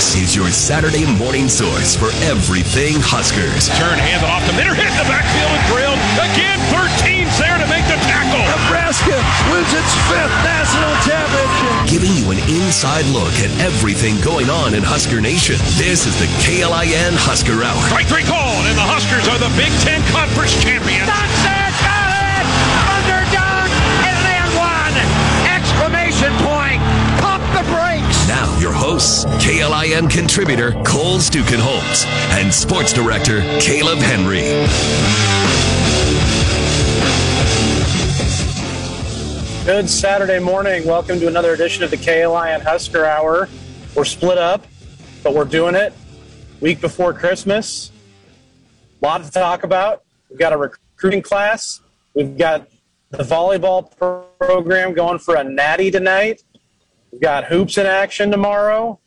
This is your Saturday morning source for everything Huskers. Turn, hand off to Minter, hit the backfield and drilled. Again, 13's there to make the tackle. Nebraska wins its fifth national championship. Giving you an inside look at everything going on in Husker Nation. This is the KLIN Husker Hour. Strike three called, and the Huskers are the Big Ten Conference champions. Johnson your hosts, KLIN contributor Cole Stukenholtz and sports director Caleb Henry. Good Saturday morning. Welcome to another edition of the KLIN Husker Hour. We're split up, but we're doing it week before Christmas. A lot to talk about. We've got a recruiting class. We've got the volleyball program going for a natty tonight. We've got hoops in action tomorrow.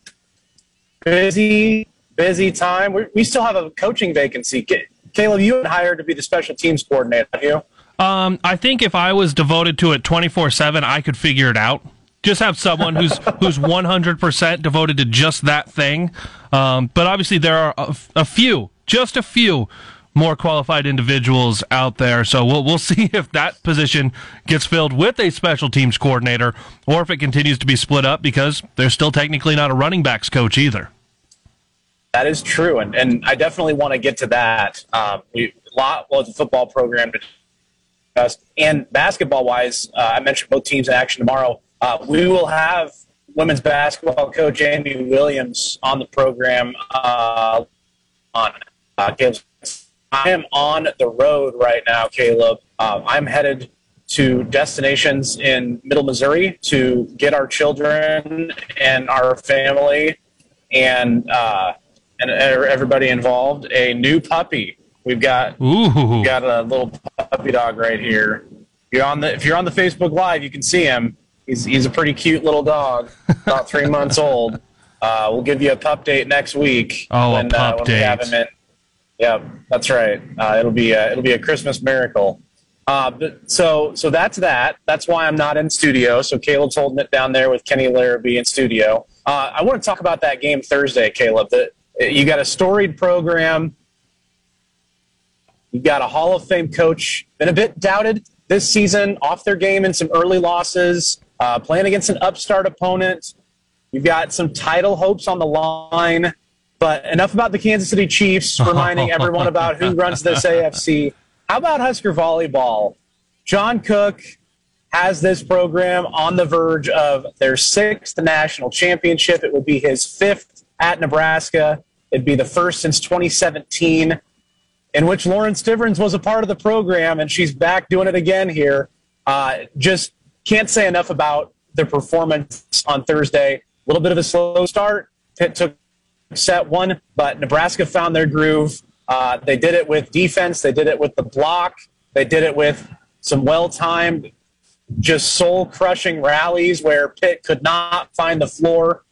Busy, busy time. we we still have a coaching vacancy. Caleb, you had hired to be the special teams coordinator, you? Um, I think if I was devoted to it 24 7, I could figure it out. Just have someone who's who's 100% devoted to just that thing. Um, but obviously, there are a, a few, just a few more qualified individuals out there. So we'll we'll see if that position gets filled with a special teams coordinator, or if it continues to be split up because they're still technically not a running backs coach either. That is true, and and I definitely want to get to that. Um, we a lot well, the football program to discuss, and basketball wise, uh, I mentioned both teams in action tomorrow. Uh, we will have women's basketball coach Amy Williams on the program. Uh, on uh, I am on the road right now, Caleb. Um, I'm headed to destinations in Middle Missouri to get our children and our family and uh, and everybody involved a new puppy. We've got we've got a little puppy dog right here. You're on the if you're on the Facebook Live, you can see him. He's he's a pretty cute little dog, about three months old. Uh, we'll give you a pup date next week. Oh, when, a pup uh, when date. We have him in. Yeah, that's right. Uh, it'll be a, it'll be a Christmas miracle. Uh, but, so so that's that. That's why I'm not in studio. So Caleb's holding it down there with Kenny Larrabee in studio. Uh, I want to talk about that game Thursday, Caleb. That you got a storied program. You got a Hall of Fame coach. Been a bit doubted this season, off their game in some early losses. Uh, playing against an upstart opponent. You've got some title hopes on the line. But enough about the Kansas City Chiefs, reminding everyone about who runs this AFC. How about Husker volleyball? John Cook has this program on the verge of their sixth national championship. It would be his fifth at Nebraska. It'd be the first since 2017, in which Lauren Stivrins was a part of the program, and she's back doing it again here. Uh, just can't say enough about the performance on Thursday. A little bit of a slow start. Pitt took set one, but Nebraska found their groove. Uh, they did it with defense. They did it with the block. They did it with some well-timed, just soul-crushing rallies where Pitt could not find the floor.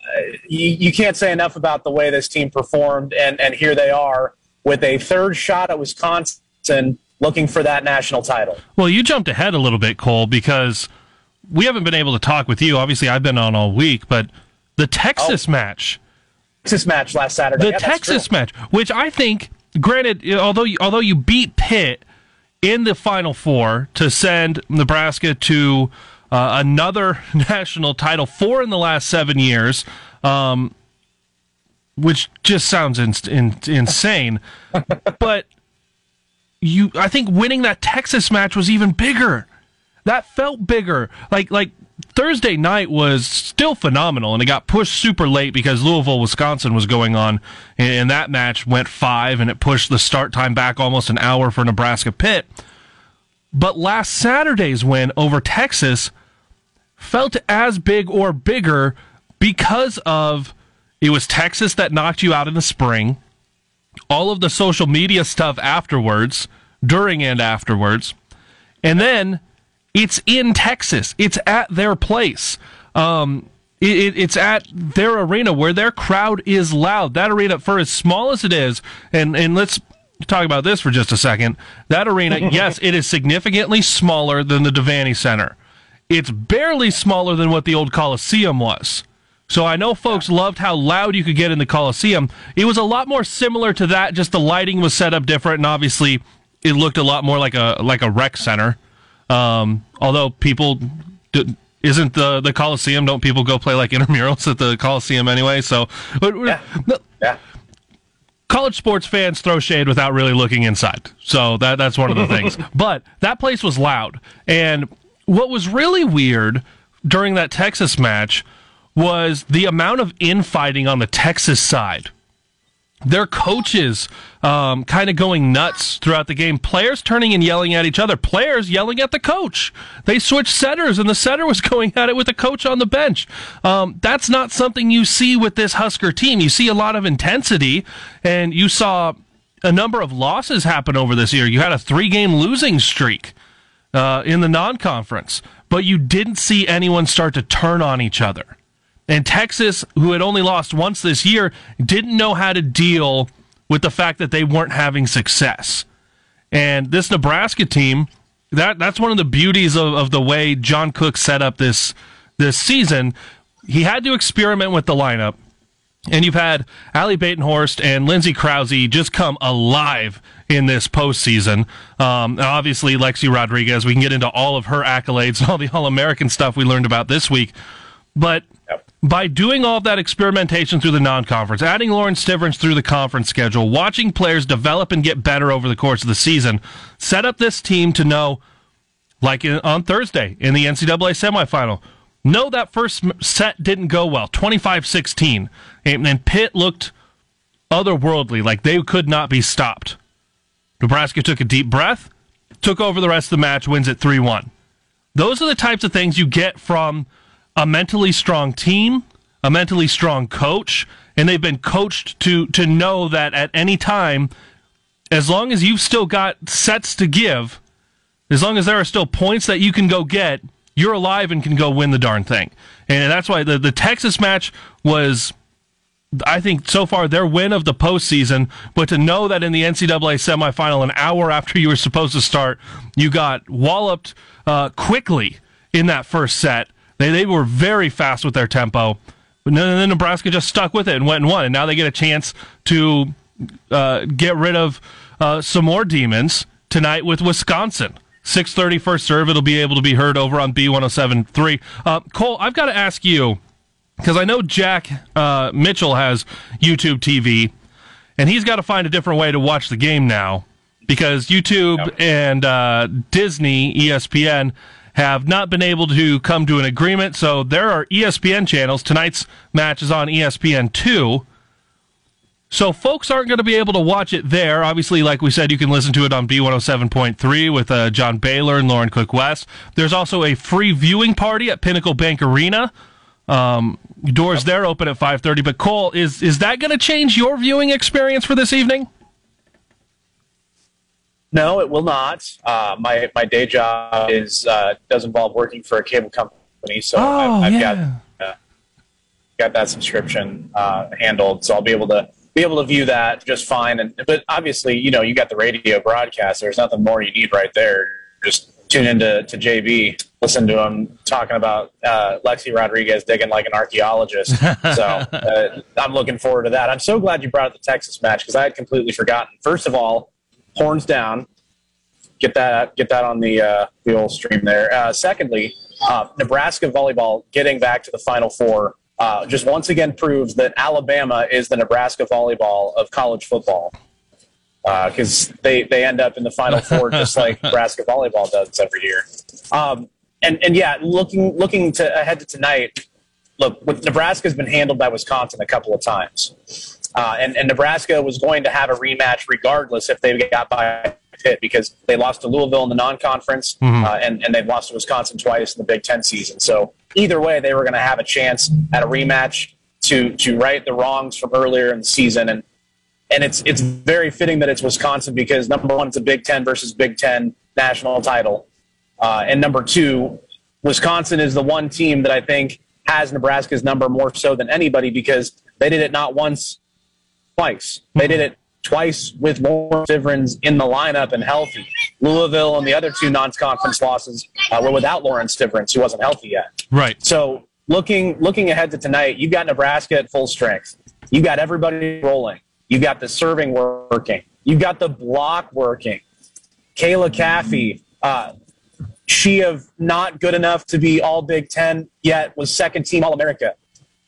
Uh, you, you can't say enough about the way this team performed, and, and here they are with a third shot at Wisconsin looking for that national title. Well, you jumped ahead a little bit, Cole, because we haven't been able to talk with you. Obviously, I've been on all week, but the Texas Oh. match, Texas match last Saturday. the Yeah, Texas match, which I think, granted, although you, although you beat Pitt in the Final Four to send Nebraska to uh, another national title, four in the last seven years, um, which just sounds in, in, insane, but you, I think winning that Texas match was even bigger. That felt bigger. Like like Thursday night was still phenomenal, and it got pushed super late because Louisville, Wisconsin was going on, and that match went five, and it pushed the start time back almost an hour for Nebraska Pitt. But last Saturday's win over Texas felt as big or bigger because of it was Texas that knocked you out in the spring. All of the social media stuff afterwards, during and afterwards. And then it's in Texas. It's at their place. Um, it, it, it's at their arena where their crowd is loud. That arena, for as small as it is, and, and let's talk about this for just a second. That arena, yes, it is significantly smaller than the Devaney Center. It's barely smaller than what the old Coliseum was. So I know folks loved how loud you could get in the Coliseum. It was a lot more similar to that. Just the lighting was set up different, and obviously it looked a lot more like a like a rec center. Um, although people d- isn't the the Coliseum, don't people go play like intramurals at the Coliseum anyway? So, but Yeah. Yeah. college sports fans throw shade without really looking inside. So that that's one of the things. But that place was loud. And what was really weird during that Texas match was the amount of infighting on the Texas side. Their coaches um, kind of going nuts throughout the game. Players turning and yelling at each other. Players yelling at the coach. They switched setters, and the setter was going at it with the coach on the bench. Um, that's not something you see with this Husker team. You see a lot of intensity, and you saw a number of losses happen over this year. You had a three game losing streak uh, in the non conference, but you didn't see anyone start to turn on each other. And Texas, who had only lost once this year, didn't know how to deal with the fact that they weren't having success. And this Nebraska team, that that's one of the beauties of, of the way John Cook set up this this season. He had to experiment with the lineup. And you've had Ali Batenhorst and Lindsay Krause just come alive in this postseason. Um, obviously, Lexi Rodriguez, we can get into all of her accolades and all the All American stuff we learned about this week. But Yep. By doing all that experimentation through the non-conference, adding Lauren Stivrins through the conference schedule, watching players develop and get better over the course of the season, set up this team to know, like in, on Thursday in the NCAA semifinal, no, that first set didn't go well, 25-16. And then Pitt looked otherworldly, like they could not be stopped. Nebraska took a deep breath, took over the rest of the match, wins it 3-1. Those are the types of things you get from a mentally strong team, a mentally strong coach, and they've been coached to to know that at any time, as long as you've still got sets to give, as long as there are still points that you can go get, you're alive and can go win the darn thing. And that's why the, the Texas match was I think so far their win of the postseason, but to know that in the NCAA semifinal, an hour after you were supposed to start, you got walloped uh, quickly in that first set. They they were very fast with their tempo, but then, Nebraska just stuck with it and went and won, and now they get a chance to uh, get rid of uh, some more demons tonight with Wisconsin. 6:30 first serve. It'll be able to be heard over on B107.3. Uh, Cole, I've got to ask you because I know Jack uh, Mitchell has YouTube TV, and he's got to find a different way to watch the game now because YouTube and uh, Disney, ESPN, have not been able to come to an agreement. So there are ESPN channels. Tonight's match is on ESPN two. So folks aren't going to be able to watch it there. Obviously, like we said, you can listen to it on B107.3 with uh, John Baylor and Lauren Cook West. There's also a free viewing party at Pinnacle Bank Arena. Um, doors there open at 5:30. But Cole, is is that going to change your viewing experience for this evening? No, it will not. Uh, my my day job is uh, does involve working for a cable company, so Oh, I've, I've yeah. got uh, got that subscription uh, handled. So I'll be able to be able to view that just fine. And but obviously, you know, you got the radio broadcast. There's nothing more you need right there. Just tune into to JB, listen to him talking about uh, Lexi Rodriguez digging like an archaeologist. so uh, I'm looking forward to that. I'm so glad you brought up the Texas match because I had completely forgotten. First of all, horns down. Get that get that on the uh, the old stream there. Uh, secondly, uh, Nebraska volleyball getting back to the Final Four uh, just once again proves that Alabama is the Nebraska volleyball of college football because they they end up in the Final Four just like Nebraska volleyball does every year. Um, and and yeah, looking looking to ahead to tonight. Look, with Nebraska's been handled by Wisconsin a couple of times. Uh, and, and Nebraska was going to have a rematch regardless if they got by Pitt because they lost to Louisville in the non-conference uh, and, and they've lost to Wisconsin twice in the Big Ten season. So either way, they were going to have a chance at a rematch to to right the wrongs from earlier in the season. And and it's it's very fitting that it's Wisconsin because number one, it's a Big Ten versus Big Ten national title, uh, and number two, Wisconsin is the one team that I think has Nebraska's number more so than anybody because they did it not once, twice. They did it twice with Lauren Stivrins in the lineup and healthy. Louisville and the other two non-conference losses uh, were without Lauren Stivrins, who wasn't healthy yet. Right. So looking looking ahead to tonight, you've got Nebraska at full strength. You've got everybody rolling. You've got the serving working. You've got the block working. Kayla Caffey, uh, she of not good enough to be all Big Ten yet was second team All America.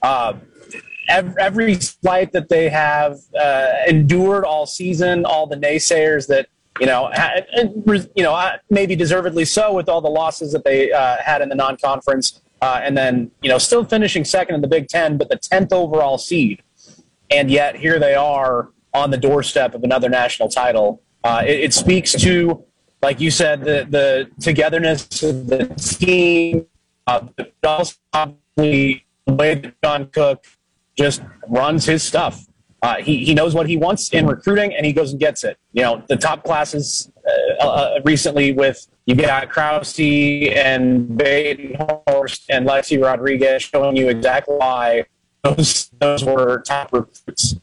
Uh, every, slight that they have uh, endured all season, all the naysayers that you know, you know, uh, maybe deservedly so with all the losses that they uh, had in the non-conference, uh, and then you know, still finishing second in the Big Ten, but the tenth overall seed, and yet here they are on the doorstep of another national title. Uh, it, it speaks to, like you said, the the togetherness of the team, uh, but also the way that John Cook just runs his stuff. Uh, he, he knows what he wants in recruiting and he goes and gets it. You know, the top classes uh, uh, recently with you got Krause and Batenhorst and Lexi Rodriguez showing you exactly why those those were top recruits.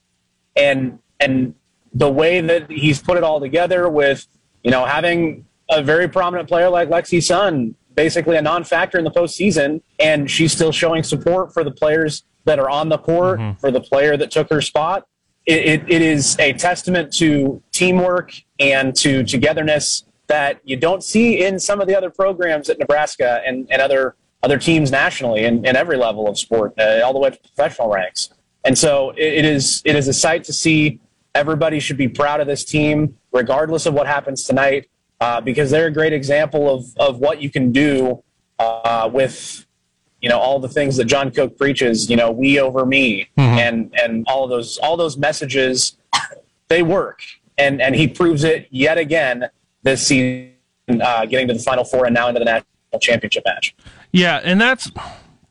And and the way that he's put it all together with, you know, having a very prominent player like Lexi Sun, basically a non-factor in the postseason, and she's still showing support for the players that are on the court mm-hmm. for the player that took her spot. It, it, it is a testament to teamwork and to togetherness that you don't see in some of the other programs at Nebraska and, and other other teams nationally in, in every level of sport, uh, all the way to professional ranks. And so it, it is it is a sight to see. Everybody should be proud of this team, regardless of what happens tonight, uh, because they're a great example of, of what you can do uh, with you know all the things that John Cook preaches, you know, we over me, mm-hmm. and and all those all those messages, they work, and and he proves it yet again this season, uh, getting to the Final Four and now into the national championship match. Yeah, and that's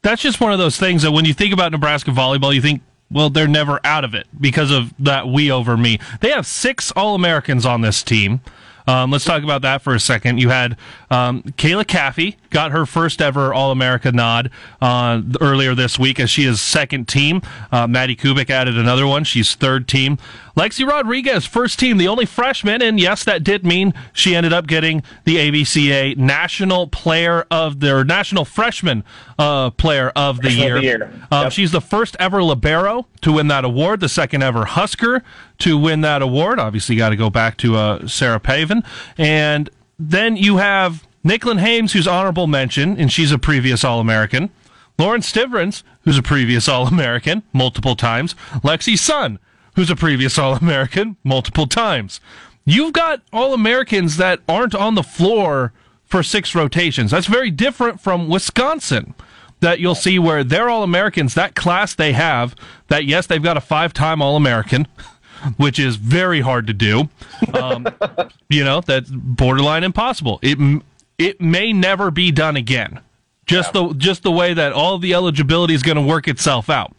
that's just one of those things that when you think about Nebraska volleyball, you think. Well, they're never out of it because of that we over me. They have six All Americans on this team. Um, let's talk about that for a second. You had um, Kayla Caffey got her first ever All America nod uh, earlier this week as she is second team. Uh, Madi Kubik added another one. She's third team. Lexi Rodriguez, first team, the only freshman, and yes, that did mean she ended up getting the AVCA National Player of the National Freshman uh, Player of the Year. Of the year. Um, She's the first ever libero to win that award, the second ever Husker to win that award. Obviously, got to go back to uh, Sarah Pavan, and then you have Nicklin Hames, who's honorable mention, and she's a previous All American. Lauren Stivrins, who's a previous All American multiple times. Lexi Sun who's a previous All American multiple times. You've got All Americans that aren't on the floor for six rotations. That's very different from Wisconsin. That you'll see where they're All Americans, that class they have, that yes, they've got a five time All American, which is very hard to do. Um, you know, that's borderline impossible. It, it may never be done again. Just yeah. the just the way that all the eligibility is going to work itself out.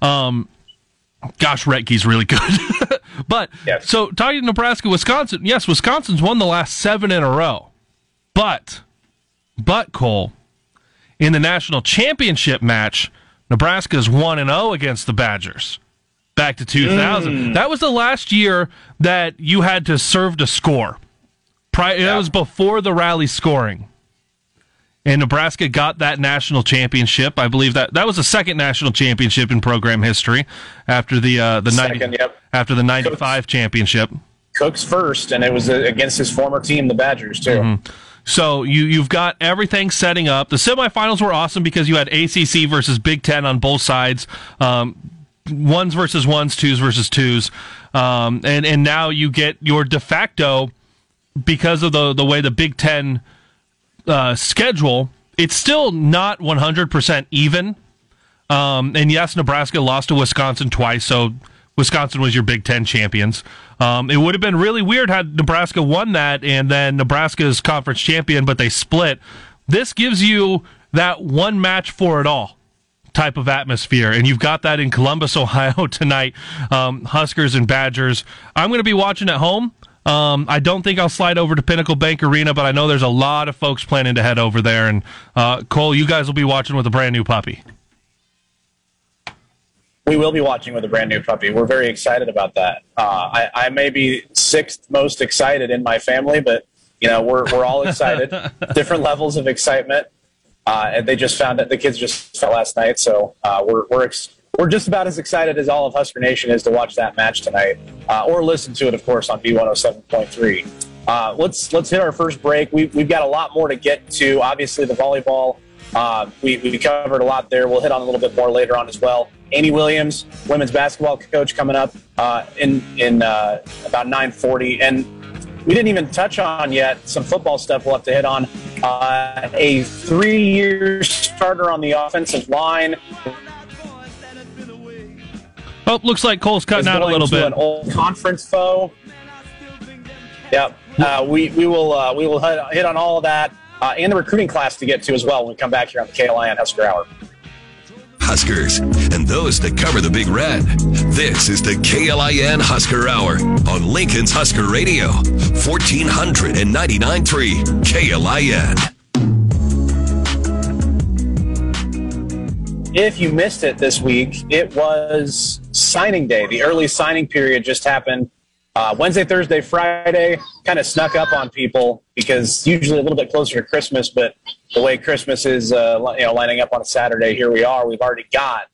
Um, Gosh, Rettke's really good. but yes. so talking to Nebraska, Wisconsin, yes, Wisconsin's won the last seven in a row. But, but Cole, in the national championship match, Nebraska's one and zero oh against the Badgers. Back to 2000. Mm. That was the last year that you had to serve to score. Pri- yeah. That was before the rally scoring and Nebraska got that national championship. I believe that that was the second national championship in program history after the uh, the second, 90, yep. after the ninety five championship. Cook's first, and it was uh, against his former team, the Badgers, too. Mm-hmm. So you you've got everything setting up. The semifinals were awesome because you had ACC versus Big Ten on both sides, um, ones versus ones, twos versus twos, um, and and now you get your de facto because of the the way the Big Ten uh, schedule, it's still not 100% even. Um, and yes, Nebraska lost to Wisconsin twice, so Wisconsin was your Big Ten champions. Um, it would have been really weird had Nebraska won that and then Nebraska's conference champion, but they split. This gives you that one match for it all type of atmosphere, and you've got that in Columbus, Ohio tonight. Um, Huskers and Badgers. I'm going to be watching at home. Um, I don't think I'll slide over to Pinnacle Bank Arena, but I know there's a lot of folks planning to head over there. And uh, Cole, you guys will be watching with a brand new puppy. We will be watching with a brand new puppy. We're very excited about that. Uh, I, I may be sixth most excited in my family, but you know we're we're all excited. Different levels of excitement. Uh, and they just found that the kids just fell last night. So uh, we're we're ex- we're just about as excited as all of Husker Nation is to watch that match tonight, uh, or listen to it, of course, on B107.3. Uh, let's let's hit our first break. We, we've got a lot more to get to. Obviously, the volleyball uh, we, we covered a lot there. We'll hit on a little bit more later on as well. Amy Williams, women's basketball coach, coming up uh, in in about 9:40, and we didn't even touch on yet some football stuff. We'll have to hit on uh, a three-year starter on the offensive line. Oh, looks like Cole's cutting out a little to bit. An old conference foe. Yep. Uh, we we will uh, we will hit, hit on all of that uh, and the recruiting class to get to as well when we come back here on the KLIN Husker Hour. Huskers and those that cover the Big Red. This is the KLIN Husker Hour on Lincoln's Husker Radio, 1499.3 KLIN. If you missed it this week, it was signing day. The early signing period just happened uh, Wednesday, Thursday, Friday. Kind of snuck up on people because usually a little bit closer to Christmas, but the way Christmas is, uh, you know, lining up on a Saturday, here we are. We've already got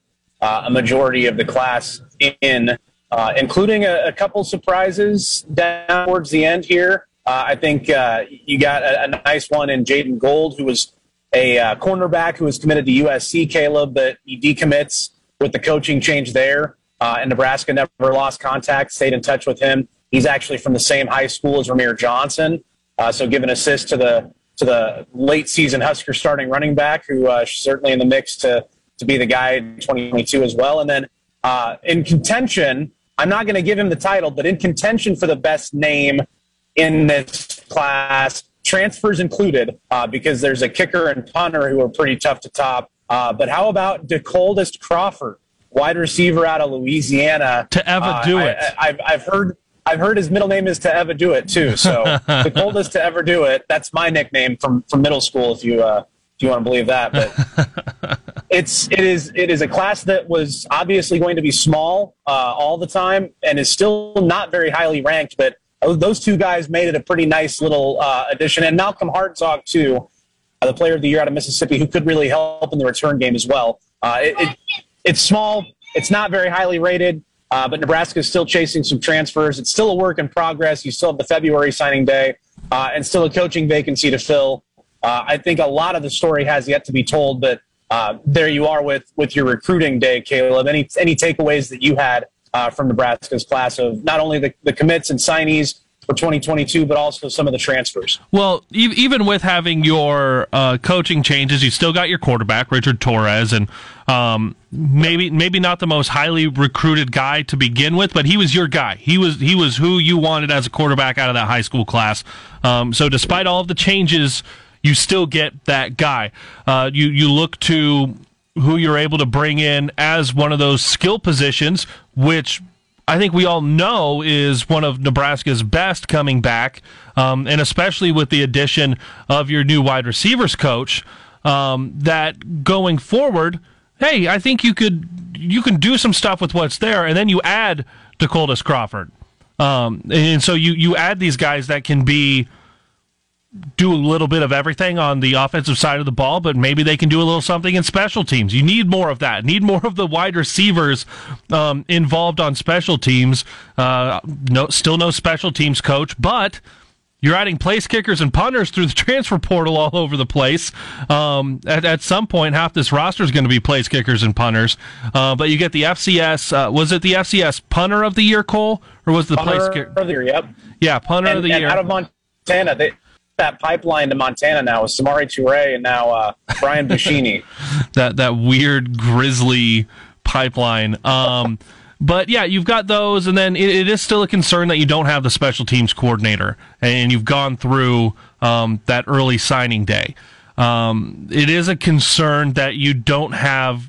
a majority of the class in, uh, including a, a, couple surprises down towards the end here. Uh, I think uh, you got a, a, nice one in Jaeden Gould, who was a uh, cornerback who was committed to USC, Caleb, but he decommits with the coaching change there. and Nebraska never lost contact, stayed in touch with him. He's actually from the same high school as Rahmir Johnson. so give an assist to the to the late season Husker starting running back, who uh, certainly in the mix to to be the guy in 2022 as well. And then uh, in contention, I'm not going to give him the title, but in contention for the best name in this class, transfers included, uh, because there's a kicker and punter who are pretty tough to top. Uh, but how about DeColdest Crawford, wide receiver out of Louisiana? To ever do it. I, have I've heard I've heard his middle name is to ever do it too. So the coldest to ever do it. That's my nickname from from middle school. If you uh, if you want to believe that, but it's it is it is a class that was obviously going to be small uh, all the time and is still not very highly ranked. But those two guys made it a pretty nice little uh, addition, and Malcolm Hartzog too, uh, the player of the year out of Mississippi, who could really help in the return game as well. Uh, it, it, it's small. It's not very highly rated. Uh, but Nebraska is still chasing some transfers. It's still a work in progress. You still have the February signing day uh, and still a coaching vacancy to fill. Uh, I think a lot of the story has yet to be told, but uh, there you are with, with your recruiting day, Caleb. Any, any takeaways that you had uh, from Nebraska's class of not only the, the commits and signees, for 2022, but also some of the transfers. Well, even with having your uh, coaching changes, you still got your quarterback Richard Torres, and um, maybe maybe not the most highly recruited guy to begin with, but he was your guy. He was he was who you wanted as a quarterback out of that high school class. Um, so despite all of the changes, you still get that guy. Uh, you you look to who you're able to bring in as one of those skill positions, which I think we all know is one of Nebraska's best coming back, um, and especially with the addition of your new wide receivers coach, um, that going forward, hey, I think you could you can do some stuff with what's there, and then you add DeColdest Crawford, um, and so you you add these guys that can be do a little bit of everything on the offensive side of the ball, but maybe they can do a little something in special teams. You need more of that. Need more of the wide receivers um, involved on special teams. Uh, no, still no special teams coach, but you're adding place kickers and punters through the transfer portal all over the place. Um, at, at, some point, half this roster is going to be place kickers and punters. Uh, but you get the FCS. Uh, was it the FCS punter of the year, Cole, or was the punter place kicker? of the year? Yep. Yeah, punter and, of the and year. Out of Montana, they that pipeline to Montana now with Samori Toure and now uh, Brian Buschini. that that weird grizzly pipeline. Um, but yeah, you've got those, and then it, it is still a concern that you don't have the special teams coordinator, and you've gone through um, that early signing day. Um, it is a concern that you don't have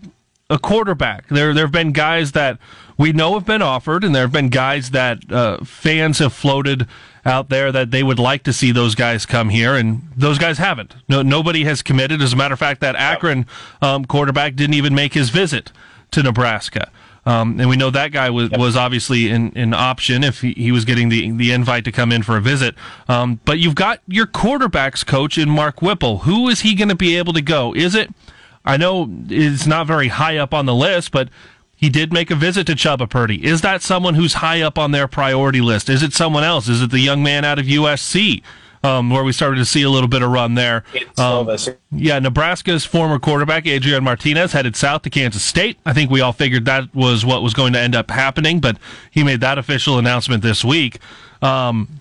a quarterback. There, there have been guys that we know have been offered, and there have been guys that uh, fans have floated out there that they would like to see those guys come here, and those guys haven't. No, nobody has committed. As a matter of fact, that Akron um, quarterback didn't even make his visit to Nebraska. Um, and we know that guy was, was obviously an, an option if he, he was getting the, the invite to come in for a visit. Um, but you've got your quarterbacks coach in Mark Whipple. Who is he going to be able to go? Is it, I know it's not very high up on the list, but he did make a visit to Chubba Purdy. Is that someone who's high up on their priority list? Is it someone else? Is it the young man out of USC? Um, where we started to see a little bit of run there. Um, yeah, Nebraska's former quarterback, Adrian Martinez, headed south to Kansas State. I think we all figured that was what was going to end up happening, but he made that official announcement this week. Um,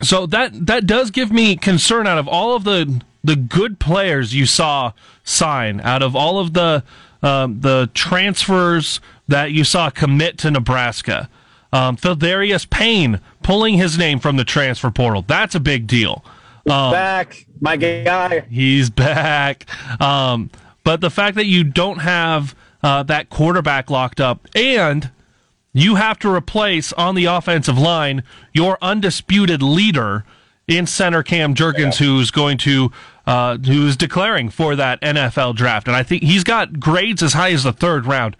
so that that does give me concern out of all of the the good players you saw sign, out of all of the um, the transfers that you saw commit to Nebraska. Um, Pheldarius Payne pulling his name from the transfer portal. That's a big deal. Um, back, my guy. He's back. Um, but the fact that you don't have uh, that quarterback locked up and you have to replace on the offensive line your undisputed leader in center Cam Jurgens, yeah. who's going to uh, who's declaring for that NFL draft, and I think he's got grades as high as the third round.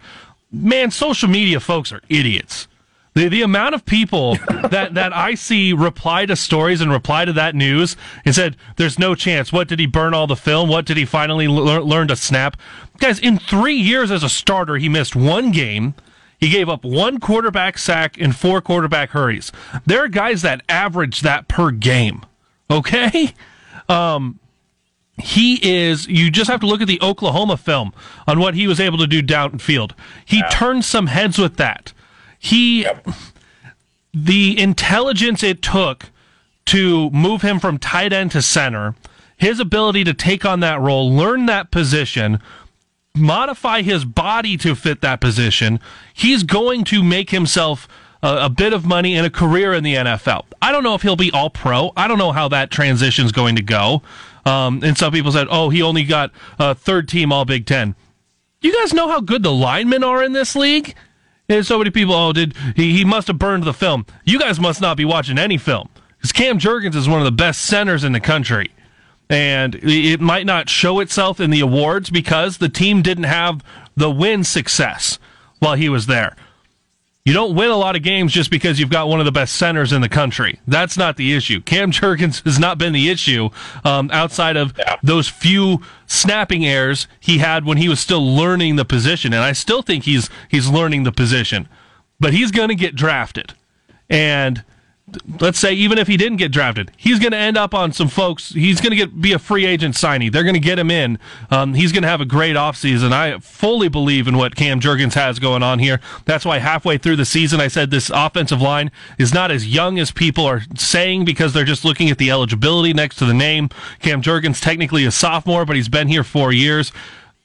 Man, social media folks are idiots. The, the amount of people that, that I see reply to stories and reply to that news and said, there's no chance. What did he burn all the film? What did he finally le- learn to snap? Guys, in three years as a starter, he missed one game. He gave up one quarterback sack and four quarterback hurries. There are guys that average that per game. Okay? Um, he is you just have to look at the Oklahoma film on what he was able to do downfield. He turned some heads with that. He yep. the intelligence it took to move him from tight end to center, his ability to take on that role, learn that position, modify his body to fit that position, he's going to make himself a, a, bit of money and a career in the NFL. I don't know if he'll be all pro. I don't know how that transition is going to go. Um, and some people said, oh, he only got a third team All Big Ten. You guys know how good the linemen are in this league? And so many people, oh, did he, he must have burned the film. You guys must not be watching any film because Cam Jurgens is one of the best centers in the country. And it might not show itself in the awards because the team didn't have the win success while he was there. You don't win a lot of games just because you've got one of the best centers in the country. That's not the issue. Cam Jurgens has not been the issue um, outside of yeah. those few snapping errors he had when he was still learning the position. And I still think he's he's learning the position, but he's going to get drafted. And let's say even if he didn't get drafted, he's going to end up on some folks. He's going to get be a free agent signee. They're going to get him in. Um, he's going to have a great offseason. I fully believe in what Cam Jurgens has going on here. That's why halfway through the season, I said this offensive line is not as young as people are saying because they're just looking at the eligibility next to the name. Cam Jurgens technically a sophomore, but he's been here four years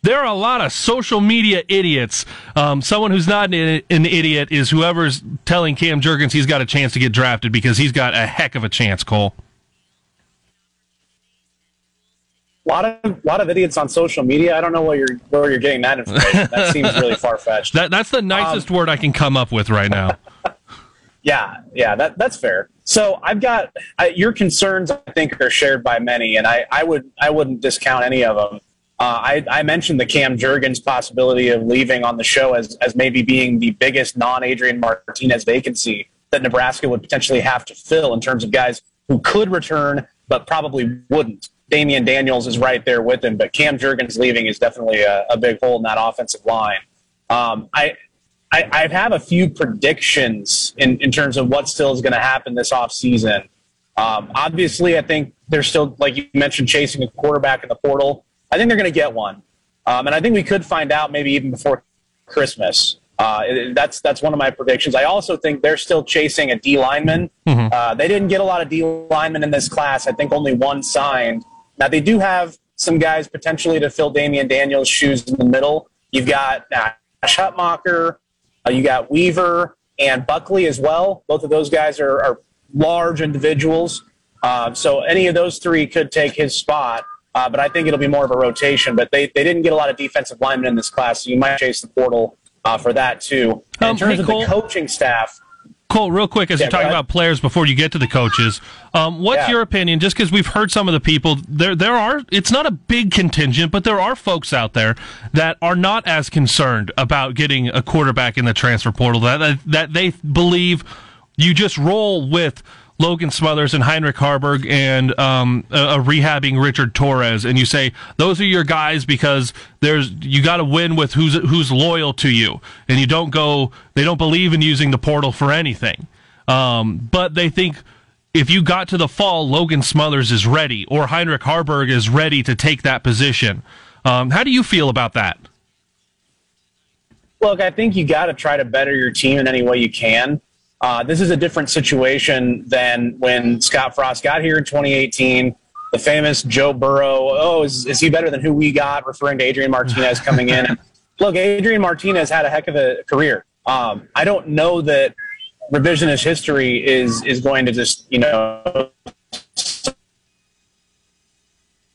there are a lot of social media idiots. Um, someone who's not an, an, idiot is whoever's telling Cam Jurgens he's got a chance to get drafted because he's got a heck of a chance, Cole. A lot of lot of idiots on social media. I don't know where you're where you're getting that information. that seems really far fetched. That, that's the nicest um, word I can come up with right now. yeah, yeah, that that's fair. So I've got your concerns. I think are shared by many, and I, I would I wouldn't discount any of them. Uh, I, I, mentioned the Cam Jurgens possibility of leaving on the show as, as maybe being the biggest non Adrian Martinez vacancy that Nebraska would potentially have to fill in terms of guys who could return but probably wouldn't. Damion Daniels is right there with him, but Cam Jurgens leaving is definitely a, a big hole in that offensive line. Um, I, I, I, have a few predictions in, in terms of what still is going to happen this offseason. Um, obviously, I think they're still, like you mentioned, chasing a quarterback in the portal. I think they're going to get one, um, and I think we could find out maybe even before Christmas. Uh, that's that's one of my predictions. I also think they're still chasing a D lineman. Mm-hmm. Uh, they didn't get a lot of D linemen in this class. I think only one signed. Now they do have some guys potentially to fill Damion Daniels' shoes in the middle. You've got uh, Hutmacher, uh, you got Weaver and Buckley as well. Both of those guys are, are large individuals. Uh, so any of those three could take his spot. Uh, but I think it'll be more of a rotation. But they, they didn't get a lot of defensive linemen in this class, so you might chase the portal uh, for that too. Um, in terms hey, of Cole. the coaching staff, Cole, real quick, as Yeah, you're talking about players before you get to the coaches, um, what's Yeah. your opinion? Just because we've heard some of the people, there there are. It's not a big contingent, but there are folks out there that are not as concerned about getting a quarterback in the transfer portal. That that, that they believe you just roll with. Logan Smothers and Heinrich Haarberg and um, a, a rehabbing Richard Torres, and you say those are your guys because there's you got to win with who's who's loyal to you, and you don't go. They don't believe in using the portal for anything, um, but they think if you got to the fall, Logan Smothers is ready, or Heinrich Haarberg is ready to take that position. Um, how do you feel about that? Look, I think you got to try to better your team in any way you can. Uh, this is a different situation than when Scott Frost got here in 2018. The famous Joe Burrow, oh, is, is he better than who we got? Referring to Adrian Martinez coming in. Look, Adrian Martinez had a heck of a career. Um, I don't know that revisionist history is is going to just you know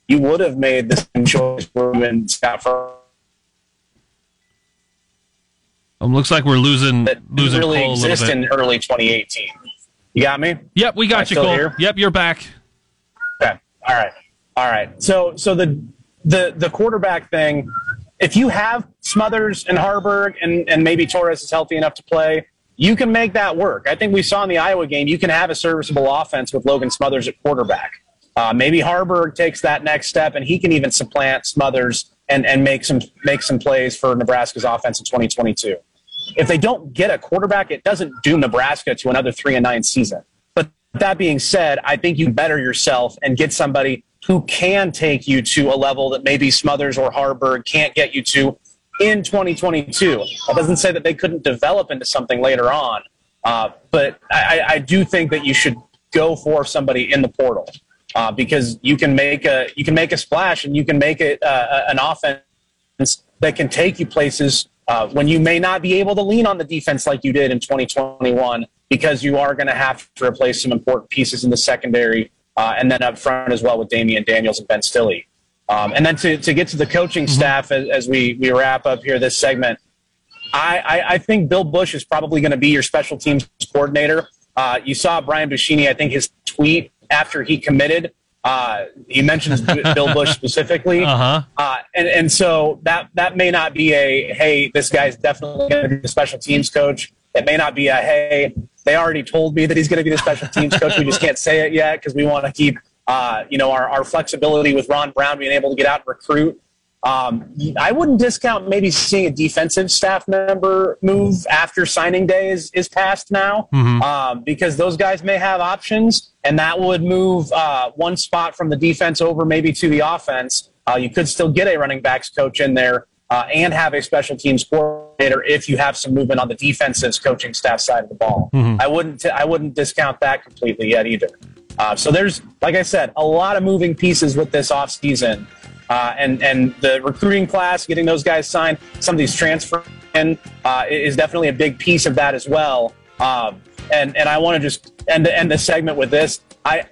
you would have made the same choice when Scott Frost Um, looks like we're losing that losing really Cole exist in early 2018. You got me? Yep, we Am got you, Cole. here? Yep, you're back. Okay. All right. All right. So so the the the quarterback thing, if you have Smothers and Haarberg and and maybe Torres is healthy enough to play, you can make that work. I think we saw in the Iowa game you can have a serviceable offense with Logan Smothers at quarterback. Uh, maybe Haarberg takes that next step and he can even supplant Smothers and and make some make some plays for Nebraska's offense in 2022. If they don't get a quarterback, it doesn't doom Nebraska to another three and nine season. But that being said, I think you better yourself and get somebody who can take you to a level that maybe Smothers or Haarberg can't get you to in 2022. That doesn't say that they couldn't develop into something later on, uh, but I, I do think that you should go for somebody in the portal uh, because you can make a you can make a splash and you can make it uh, an offense that can take you places uh, when you may not be able to lean on the defense like you did in 2021 because you are going to have to replace some important pieces in the secondary uh, and then up front as well with Damion Daniels and Ben Stille. Um, and then to, to get to the coaching staff as, as we, we wrap up here this segment, I, I, I think Bill Busch is probably going to be your special teams coordinator. Uh, you saw Brian Buschini, I think his tweet after he committed, uh, he mentions Bill Busch specifically. Uh-huh. Uh, and, and so that, that may not be a, hey, this guy's definitely going to be the special teams coach. It may not be a, hey, they already told me that he's going to be the special teams coach. We just can't say it yet because we want to keep, uh, you know, our, our flexibility with Ron Brown being able to get out and recruit. Um, I wouldn't discount maybe seeing a defensive staff member move after signing day is, is passed now, um, because those guys may have options, and that would move uh, one spot from the defense over maybe to the offense. Uh, you could still get a running backs coach in there uh, and have a special teams coordinator if you have some movement on the defensive coaching staff side of the ball. I wouldn't t- I wouldn't discount that completely yet either. Uh, so there's, like I said, a lot of moving pieces with this offseason. Uh, and and the recruiting class, getting those guys signed, some of these transfer in uh, is definitely a big piece of that as well. Um, and and I want to just end end the segment with this. I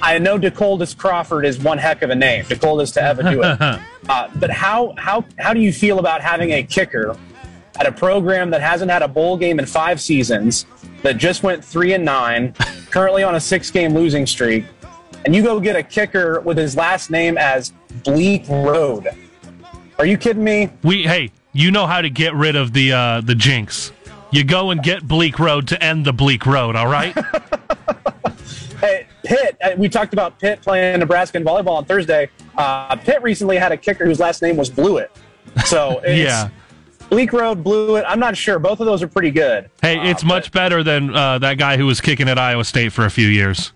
I know DeColdest Crawford is one heck of a name, DeColdest to ever do it. uh, but how how how do you feel about having a kicker at a program that hasn't had a bowl game in five seasons, that just went three and nine, currently on a six game losing streak, and you go get a kicker with his last name as Bleekrode. Are you kidding me? We hey, you know how to get rid of the uh, the jinx. You go and get Bleekrode to end the Bleak Road. All right. Hey, Pitt, uh, we talked about Pitt playing Nebraska in volleyball on Thursday. Uh, Pitt recently had a kicker whose last name was Blewitt. So it's yeah. Bleak Road, Blewitt. I'm not sure. Both of those are pretty good. Hey, it's much better than uh, that guy who was kicking at Iowa State for a few years.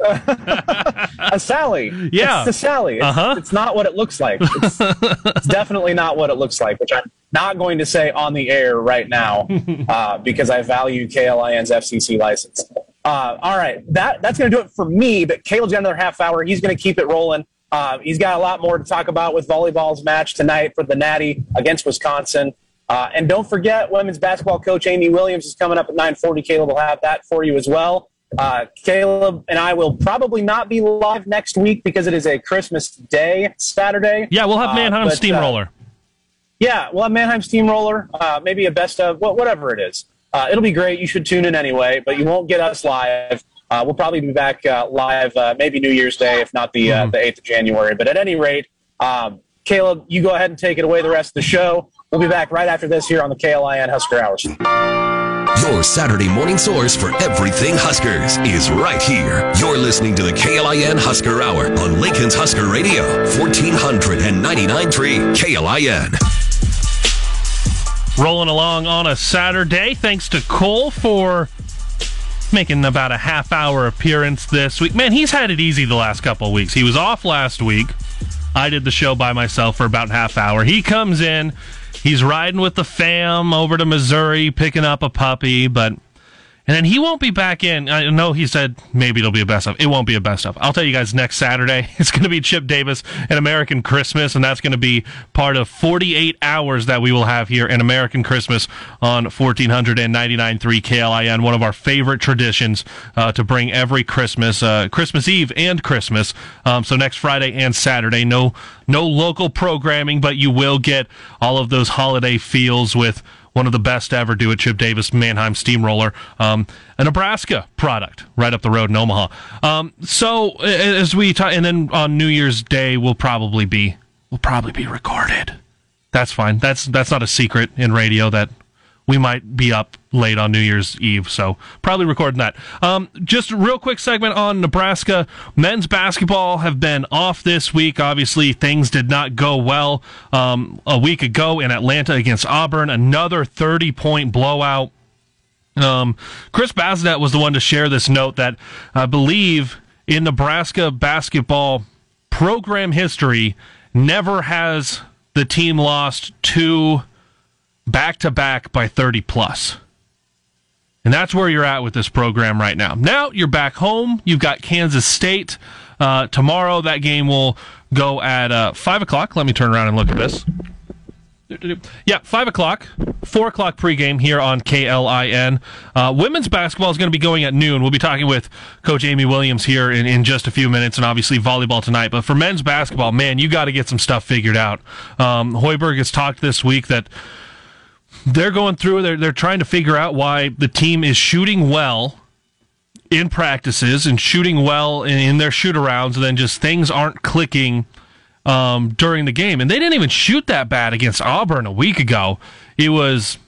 A Sally. Yeah. It's the Sally. It's, Uh-huh. it's not what it looks like. It's, it's definitely not what it looks like, which I'm not going to say on the air right now uh, because I value KLIN's FCC license. Uh, all right. That, that's going to do it for me, but Caleb's got another half hour. He's going to keep it rolling. Uh, he's got a lot more to talk about with volleyball's match tonight for the Natty against Wisconsin. Uh, and don't forget, women's basketball coach Amy Williams is coming up at 9:40. Caleb will have that for you as well. Uh, Caleb and I will probably not be live next week because it is a Christmas Day Saturday. Yeah, we'll have Uh, Mannheim but, uh, Steamroller. yeah, we'll have Mannheim Steamroller, uh, maybe a best of wha- whatever it is. uh, it'll be great. You should tune in anyway, but you won't get us live. Uh, we'll probably be back uh, live uh, maybe New Year's Day, if not the uh, the eighth of January. But at any rate, um, Caleb, you go ahead and take it away the rest of the show. We'll be back right after this here on the KLIN Husker Hours. Your Saturday morning source for everything Huskers is right here. You're listening to the KLIN Husker Hour on Lincoln's Husker Radio, 1499.3 KLIN. Rolling along on a Saturday. Thanks to Cole for making about a half hour appearance this week. Man, he's had it easy the last couple weeks. He was off last week. I did the show by myself for about half hour. He comes in, he's riding with the fam over to Missouri, picking up a puppy, but and then he won't be back in. I know he said maybe it'll be a best of. It won't be a best of. I'll tell you guys next Saturday. It's going to be Chip Davis and American Christmas, and that's going to be part of 48 hours that we will have here in American Christmas on 1499.3 KLIN. One of our favorite traditions uh, to bring every Christmas, uh, Christmas Eve and Christmas. Um, so next Friday and Saturday, no no local programming, but you will get all of those holiday feels with one of the best ever do it, Chip Davis Mannheim Steamroller, um, a Nebraska product right up the road in Omaha. Um, so as we talk, and then on New Year's Day we'll probably be we'll probably be recorded. That's fine. That's that's not a secret in radio that we might be up late on New Year's Eve, so probably recording that. Um, just a real quick segment on Nebraska men's basketball have been off this week. Obviously, things did not go well um, a week ago in Atlanta against Auburn. Another thirty point blowout. Um, Chris Basnett was the one to share this note that I believe in Nebraska basketball program history never has the team lost two back to back by 30 plus. And that's where you're at with this program right now. Now you're back home. You've got Kansas State. Uh, tomorrow, that game will go at uh, 5 o'clock. Let me turn around and look at this. Yeah, 5 o'clock, 4 o'clock pregame here on KLIN. Uh, women's basketball is going to be going at noon. We'll be talking with Coach Amy Williams here in, in just a few minutes, and obviously volleyball tonight. But for men's basketball, man, you got to get some stuff figured out. Um, Hoiberg has talked this week that they're going through they're they're trying to figure out why the team is shooting well in practices and shooting well in, in their shoot arounds and then just things aren't clicking um, during the game. And they didn't even shoot that bad against Auburn a week ago. It was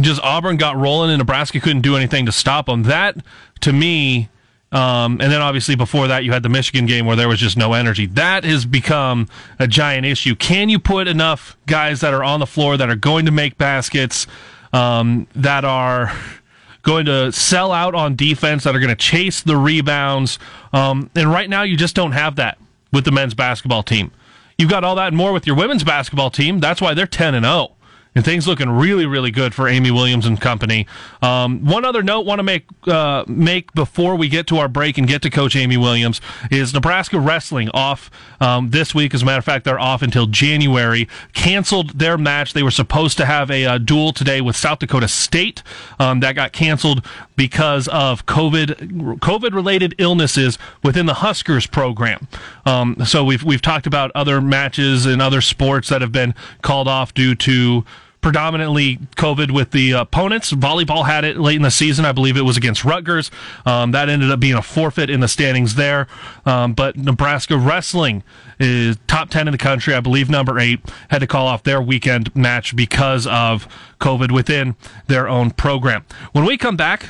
just Auburn got rolling and Nebraska couldn't do anything to stop them. That to me um, and then obviously before that, you had the Michigan game where there was just no energy. That has become a giant issue. Can you put enough guys that are on the floor that are going to make baskets, um, that are going to sell out on defense, that are going to chase the rebounds? Um, and right now, you just don't have that with the men's basketball team. You've got all that and more with your women's basketball team. That's why they're 10 and 0 and things looking really, really good for Amy Williams and company. Um, one other note want to make uh, make before we get to our break and get to Coach Amy Williams is Nebraska wrestling off um, this week. As a matter of fact, they're off until January. Canceled their match. They were supposed to have a, uh, dual today with South Dakota State. Um, that got canceled because of COVID COVID related illnesses within the Huskers program. Um, so we've we've talked about other matches and other sports that have been called off due to predominantly COVID with the opponents. Volleyball had it late in the season. I believe it was against Rutgers. Um, that ended up being a forfeit in the standings there. Um, but Nebraska wrestling is top 10 in the country. I believe number eight had to call off their weekend match because of COVID within their own program. When we come back,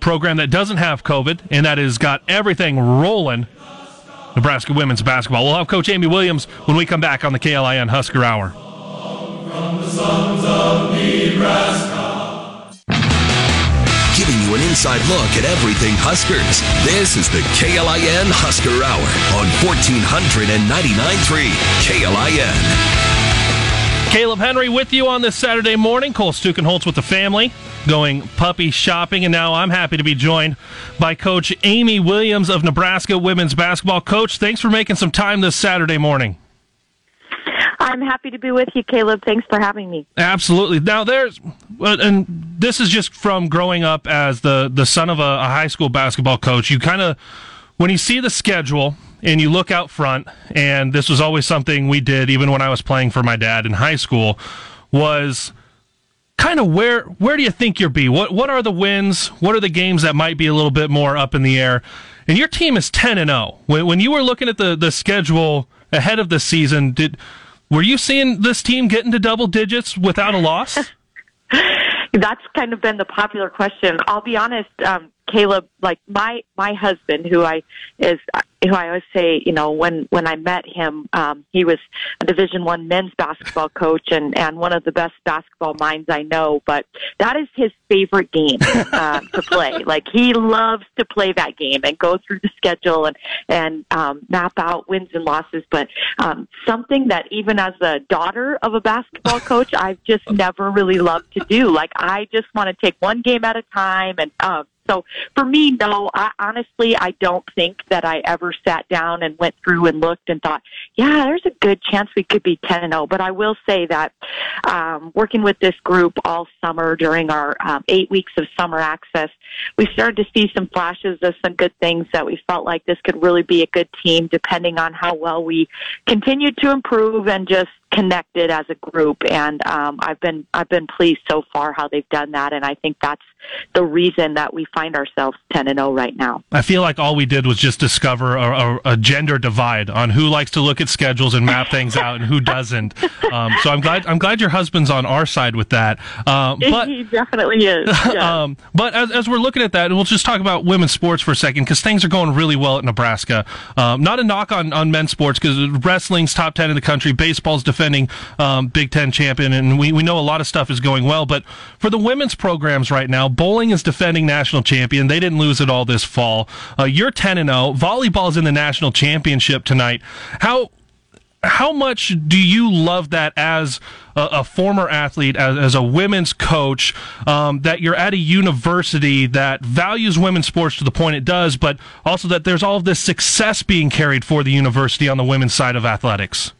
program that doesn't have COVID and that has got everything rolling. Nebraska women's basketball. We'll have Coach Amy Williams when we come back on the KLIN Husker Hour from the sons of Nebraska. Giving you an inside look at everything Huskers. This is the KLIN Husker Hour on 1499.3 KLIN. Caleb Henry with you on this Saturday morning. Cole Stukenholtz with the family going puppy shopping. And now I'm happy to be joined by Coach Amy Williams of Nebraska women's basketball. Coach, thanks for making some time this Saturday morning. I'm happy to be with you, Caleb. Thanks for having me. Absolutely. Now, there's, and this is just from growing up as the the son of a, a high school basketball coach. You kind of, when you see the schedule and you look out front, and this was always something we did, even when I was playing for my dad in high school, was kind of where where do you think you'll be? What what are the wins? What are the games that might be a little bit more up in the air? And your team is ten and zero. When, when you were looking at the the schedule ahead of the season, did were you seeing this team get into double digits without a loss? That's kind of been the popular question. I'll be honest, um, Caleb. Like my my husband, who I is who I always say, you know, when when I met him, um, he was a Division One men's basketball coach and and one of the best basketball minds I know. But that is his favorite game uh, to play. Like he loves to play that game and go through the schedule and and um, map out wins and losses. But um, something that even as a daughter of a basketball coach, I've just never really loved to do. Like I just want to take one game at a time and. Um, so for me, no, I, honestly, I don't think that I ever sat down and went through and looked and thought, yeah, there's a good chance we could be 10 and 0. But I will say that, um, working with this group all summer during our um, eight weeks of summer access, we started to see some flashes of some good things that we felt like this could really be a good team depending on how well we continued to improve and just connected as a group and um, I've been I've been pleased so far how they've done that and I think that's the reason that we find ourselves 10 and 0 right now. I feel like all we did was just discover a, a, a gender divide on who likes to look at schedules and map things out and who doesn't. Um, so I'm glad I'm glad your husband's on our side with that. Uh, but he definitely is. Yeah. um, but as, as we're looking at that, and we'll just talk about women's sports for a second because things are going really well at Nebraska. Um, not a knock on, on men's sports because wrestling's top 10 in the country, baseball's defending um, Big Ten champion, and we, we know a lot of stuff is going well. But for the women's programs right now, bowling is defending national champion. They didn't lose it all this fall. Uh, you're 10 and 0. Volleyball's in the national championship tonight. How how much do you love that as a, a former athlete, as, as, a women's coach, um, that you're at a university that values women's sports to the point it does, but also that there's all of this success being carried for the university on the women's side of athletics?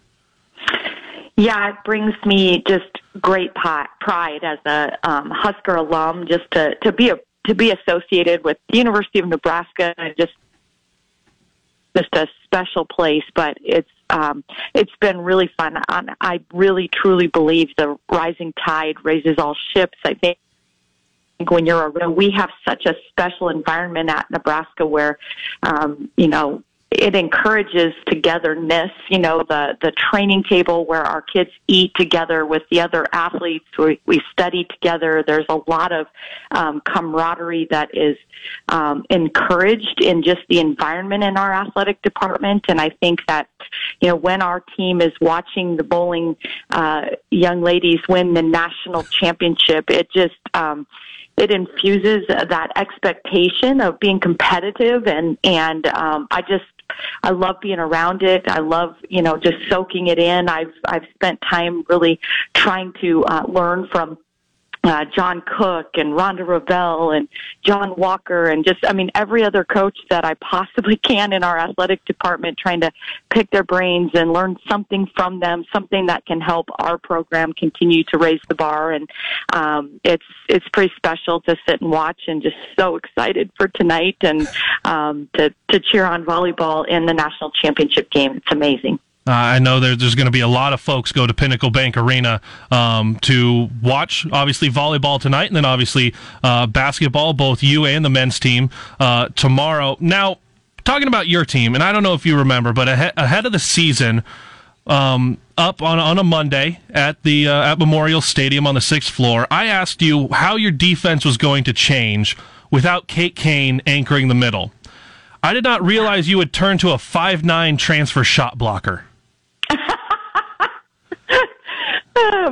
Yeah, it brings me just great pride as a um, Husker alum, just to to be a to be associated with the University of Nebraska, and just just a special place. But it's um, it's been really fun. I, really truly believe the rising tide raises all ships. I think when you're a we have such a special environment at Nebraska where um, you know it encourages togetherness. You know, the the training table where our kids eat together with the other athletes. We, we study together. There's a lot of um, camaraderie that is um, encouraged in just the environment in our athletic department. And I think that you know when our team is watching the bowling uh, young ladies win the national championship, it just um, it infuses that expectation of being competitive and and um, I just I love being around it. I love, you know, just soaking it in. I've I've spent time really trying to uh, learn from uh, John Cook and Rhonda Revelle and John Walker and just, I mean, every other coach that I possibly can in our athletic department, trying to pick their brains and learn something from them, something that can help our program continue to raise the bar. And um, it's it's pretty special to sit and watch, and just so excited for tonight and um, to to cheer on volleyball in the national championship game. It's amazing. Uh, I know there, there's going to be a lot of folks go to Pinnacle Bank Arena um, to watch, obviously, volleyball tonight, and then obviously uh, basketball, both you and the men's team uh, tomorrow. Now, talking about your team, and I don't know if you remember, but ahead, ahead of the season, um, up on on a Monday at the uh, at Memorial Stadium on the sixth floor, I asked you how your defense was going to change without Kate Cain anchoring the middle. I did not realize you would turn to a five nine transfer shot blocker.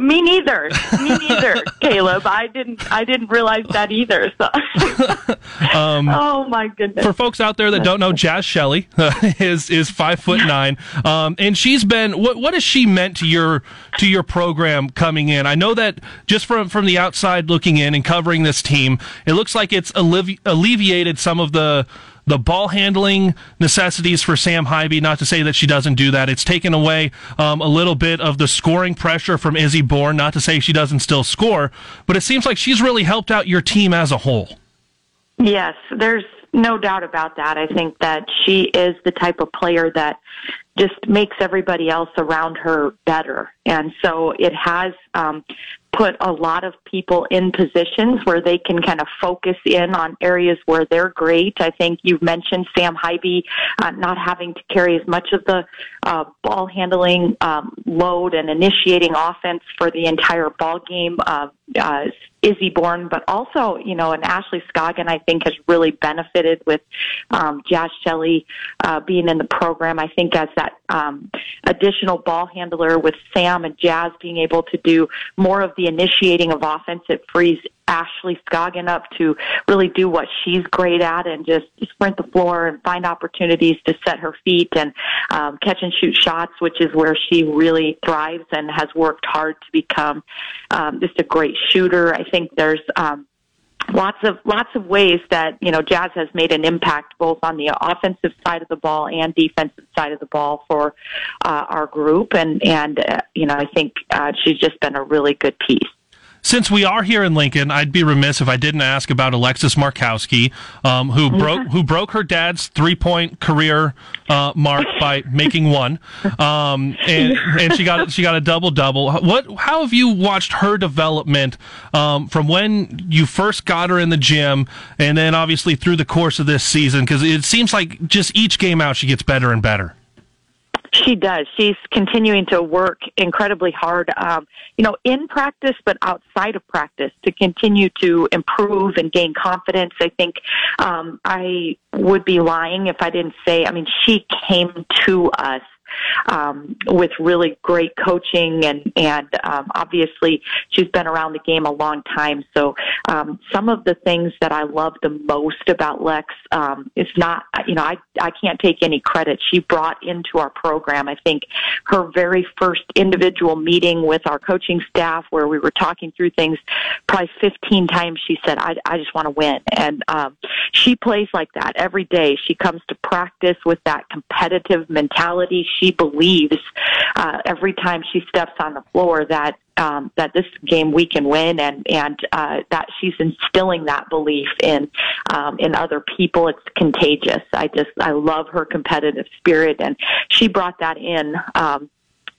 me neither. Me neither, Caleb. I didn't. I didn't realize that either. So. um, oh my goodness! For folks out there that don't know, Jaz Shelley uh, is is five foot nine, um, and she's been. What what has she meant to your to your program coming in? I know that just from from the outside looking in and covering this team, it looks like it's allevi- alleviated some of the the ball handling necessities for Sam Haiby. Not to say that she doesn't do that. It's taken away um, a little bit of the scoring pressure from Izzy Bourne. Not to say she doesn't still score, but it seems like she's really helped out your team as a whole. Yes, there's no doubt about that. I think that she is the type of player that just makes everybody else around her better. And so it has um, put a lot of people in positions where they can kind of focus in on areas where they're great. I think you've mentioned Sam Haiby uh, not having to carry as much of the uh, ball handling um, load and initiating offense for the entire ball game. Uh, uh, Izzy Bourne, but also, you know, and Ashley Scoggin, I think, has really benefited with um, Jaz Shelley uh, being in the program. I think as that um, additional ball handler with Sam and Jaz being able to do more of the initiating of offense, it frees Ashley Scoggin up to really do what she's great at and just sprint the floor and find opportunities to set her feet and um, catch and shoot shots, which is where she really thrives and has worked hard to become um, just a great shooter. I think there's um, lots of lots of ways that you know Jaz has made an impact both on the offensive side of the ball and defensive side of the ball for uh, our group, and and uh, you know I think uh, she's just been a really good piece. Since we are here in Lincoln, I'd be remiss if I didn't ask about Alexis Markowski, um, who yeah. broke who broke her dad's three point career uh, mark by making one, um, and and she got she got a double double. What how have you watched her development um, from when you first got her in the gym, and then obviously through the course of this season? Because it seems like just each game out, she gets better and better. She does. She's continuing to work incredibly hard, um, you know, in practice, but outside of practice to continue to improve and gain confidence. I think um, I would be lying if I didn't say, I mean, she came to us um, with really great coaching and and um, obviously she's been around the game a long time. So um, some of the things that I love the most about Lex um, is not you know I I can't take any credit. She brought into our program. I think her very first individual meeting with our coaching staff where we were talking through things probably 15 times she said I I just want to win and um, she plays like that every day. She comes to practice with that competitive mentality she believes uh, every time she steps on the floor that um, that this game we can win, and and uh, that she's instilling that belief in um, in other people. It's contagious. I just I love her competitive spirit, and she brought that in. Um,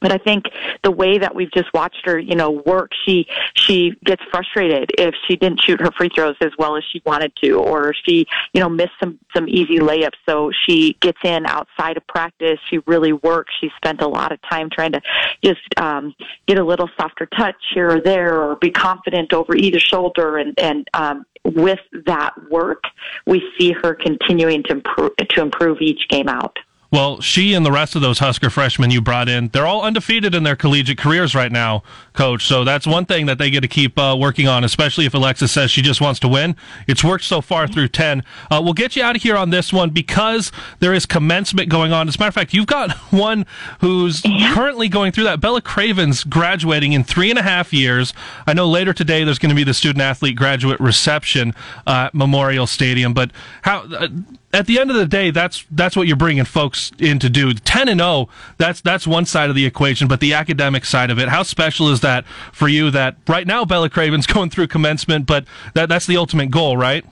but I think the way that we've just watched her, you know, work, she she gets frustrated if she didn't shoot her free throws as well as she wanted to, or she, you know, missed some some easy layups. So she gets in outside of practice. She really works. She spent a lot of time trying to just um, get a little softer touch here or there, or be confident over either shoulder, and and um, with that work, we see her continuing to improve to improve each game out. Well, she and the rest of those Husker freshmen you brought in, they're all undefeated in their collegiate careers right now, coach. So that's one thing that they get to keep uh, working on, especially if Alexis says she just wants to win. It's worked so far through 10. Uh, we'll get you out of here on this one because there is commencement going on. As a matter of fact, you've got one who's yeah. currently going through that. Bella Cravens graduating in three and a half years. I know later today there's going to be the student athlete graduate reception uh, at Memorial Stadium, but how uh, at the end of the day, that's that's what you're bringing folks in to do. Ten and zero. Oh, that's that's one side of the equation, but the academic side of it. How special is that for you? That right now Bella Cravens going through commencement, but that that's the ultimate goal, right?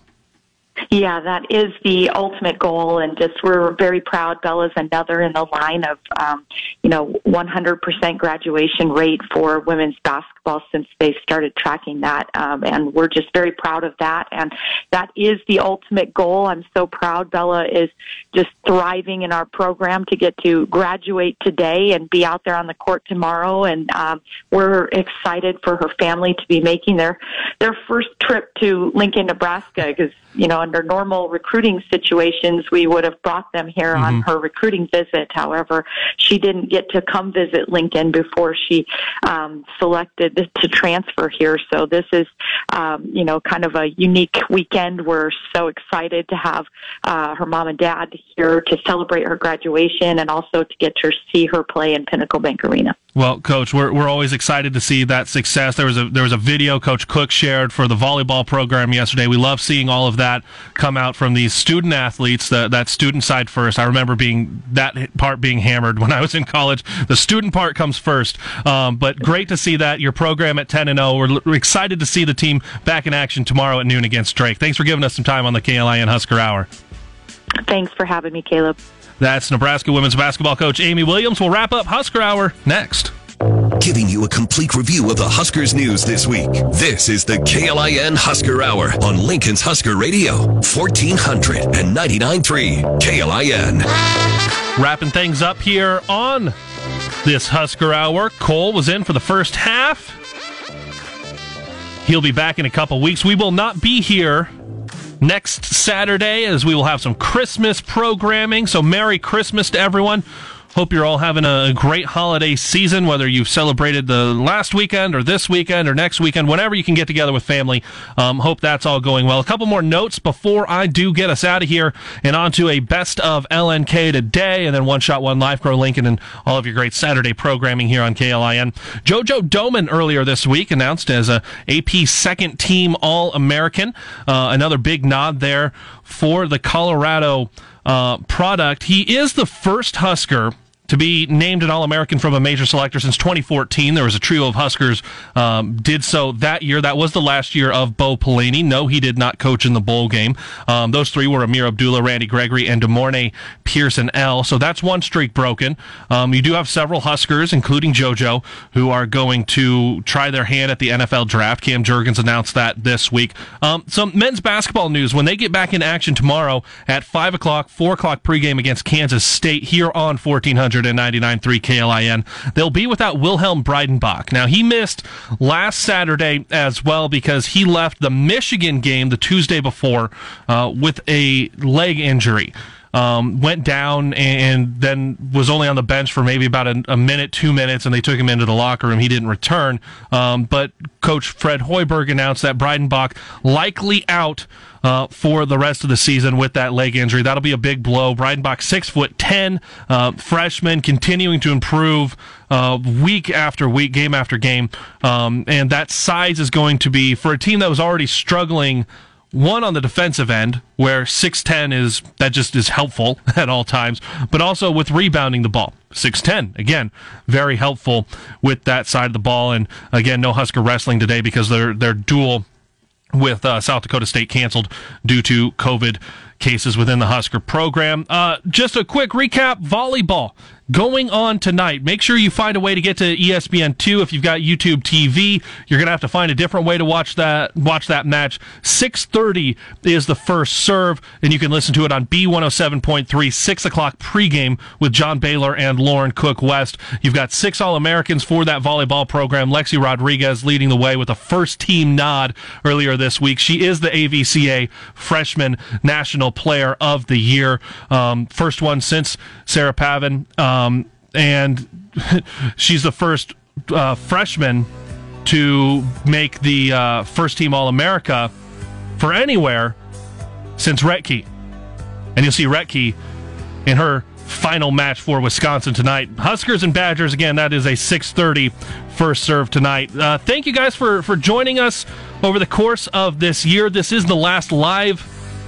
Yeah, that is the ultimate goal, and just we're very proud. Bella's another in the line of, um, you know, 100% graduation rate for women's basketball since they started tracking that, um, and we're just very proud of that. And that is the ultimate goal. I'm so proud. Bella is just thriving in our program to get to graduate today and be out there on the court tomorrow. And um, we're excited for her family to be making their their first trip to Lincoln, Nebraska, because you know under normal recruiting situations, we would have brought them here mm-hmm. on her recruiting visit. However, she didn't get to come visit Lincoln before she um, selected to transfer here. So this is, um, you know, kind of a unique weekend. We're so excited to have uh, her mom and dad here to celebrate her graduation and also to get to see her play in Pinnacle Bank Arena. Well, coach, we're we're always excited to see that success. There was a there was a video Coach Cook shared for the volleyball program yesterday. We love seeing all of that come out from these student athletes. The, that student side first. I remember being that part being hammered when I was in college. The student part comes first. Um, but great to see that your program at ten and zero. Oh. We're excited to see the team back in action tomorrow at noon against Drake. Thanks for giving us some time on the KLIN Husker Hour. Thanks for having me, Caleb. That's Nebraska women's basketball coach Amy Williams. We'll wrap up Husker Hour next. giving you a complete review of the Huskers news this week. This is the KLIN Husker Hour on Lincoln's Husker Radio, 1499.3 KLIN. Wrapping things up here on this Husker Hour. Cole was in for the first half. He'll be back in a couple weeks. We will not be here next Saturday as we will have some Christmas programming. So, Merry Christmas to everyone. Hope you're all having a great holiday season, whether you've celebrated the last weekend or this weekend or next weekend, whenever you can get together with family. Um, hope that's all going well. A couple more notes before I do get us out of here and onto a best of LNK today, and then one shot, one life grow Lincoln and all of your great Saturday programming here on KLIN. JoJo Domann earlier this week announced as a AP second team All American. Uh, another big nod there for the Colorado uh, product. He is the first Husker to be named an All American from a major selector since 2014. There was a trio of Huskers um, did so that year. That was the last year of Bo Pelini. No, he did not coach in the bowl game. Um, those three were Ameer Abdullah, Randy Gregory, and De'Mornay Pierson-El. So that's one streak broken. Um, you do have several Huskers, including JoJo, who are going to try their hand at the NFL draft. Cam Jurgens announced that this week. Um, some men's basketball news when they get back in action tomorrow at 5 o'clock, 4 o'clock pregame against Kansas State here on 1400. 199.3 KLIN. They'll be without Wilhelm Breidenbach. Now, he missed last Saturday as well because he left the Michigan game the Tuesday before uh, with a leg injury. Um, went down and then was only on the bench for maybe about a, a, minute, two minutes, and they took him into the locker room. He didn't return. Um, but Coach Fred Hoiberg announced that Breidenbach likely out uh, for the rest of the season with that leg injury. That'll be a big blow. Breidenbach, six foot ten, uh, freshman, continuing to improve uh, week after week, game after game, um, and that size is going to be for a team that was already struggling one on the defensive end where 6'10 is that just is helpful at all times but also with rebounding the ball. 6'10 again very helpful with that side of the ball and again no husker wrestling today because their their dual with uh, South Dakota State canceled due to COVID cases within the Husker program. Uh, just a quick recap volleyball going on tonight. Make sure you find a way to get to ESPN2 if you've got YouTube TV. You're going to have to find a different way to watch that watch that match. 6:30 is the first serve, and you can listen to it on B107.3 6 o'clock pregame with John Baylor and Lauren Cook West. You've got six All Americans for that volleyball program. Lexi Rodriguez leading the way with a first team nod earlier this week. She is the AVCA Freshman National Player of the Year, um, first one since Sarah Pavan. Um, and she's the first uh, freshman to make the uh, first team All America for anywhere since Rettke. And you'll see Rettke in her final match for Wisconsin tonight. Huskers and Badgers again. That is a 6:30 first serve tonight. Uh, thank you guys for for joining us over the course of this year. This is the last live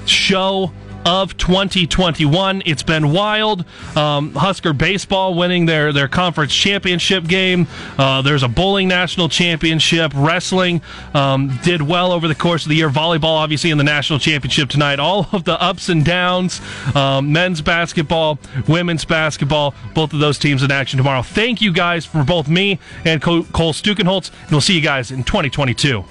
show of 2021. It's been wild. Um, Husker baseball winning their, their conference championship game. Uh, there's a bowling national championship. Wrestling um, did well over the course of the year. Volleyball, obviously, in the national championship tonight. All of the ups and downs. Um, men's basketball, women's basketball, both of those teams in action tomorrow. Thank you guys for both me and Cole Stukenholtz, and we'll see you guys in 2022.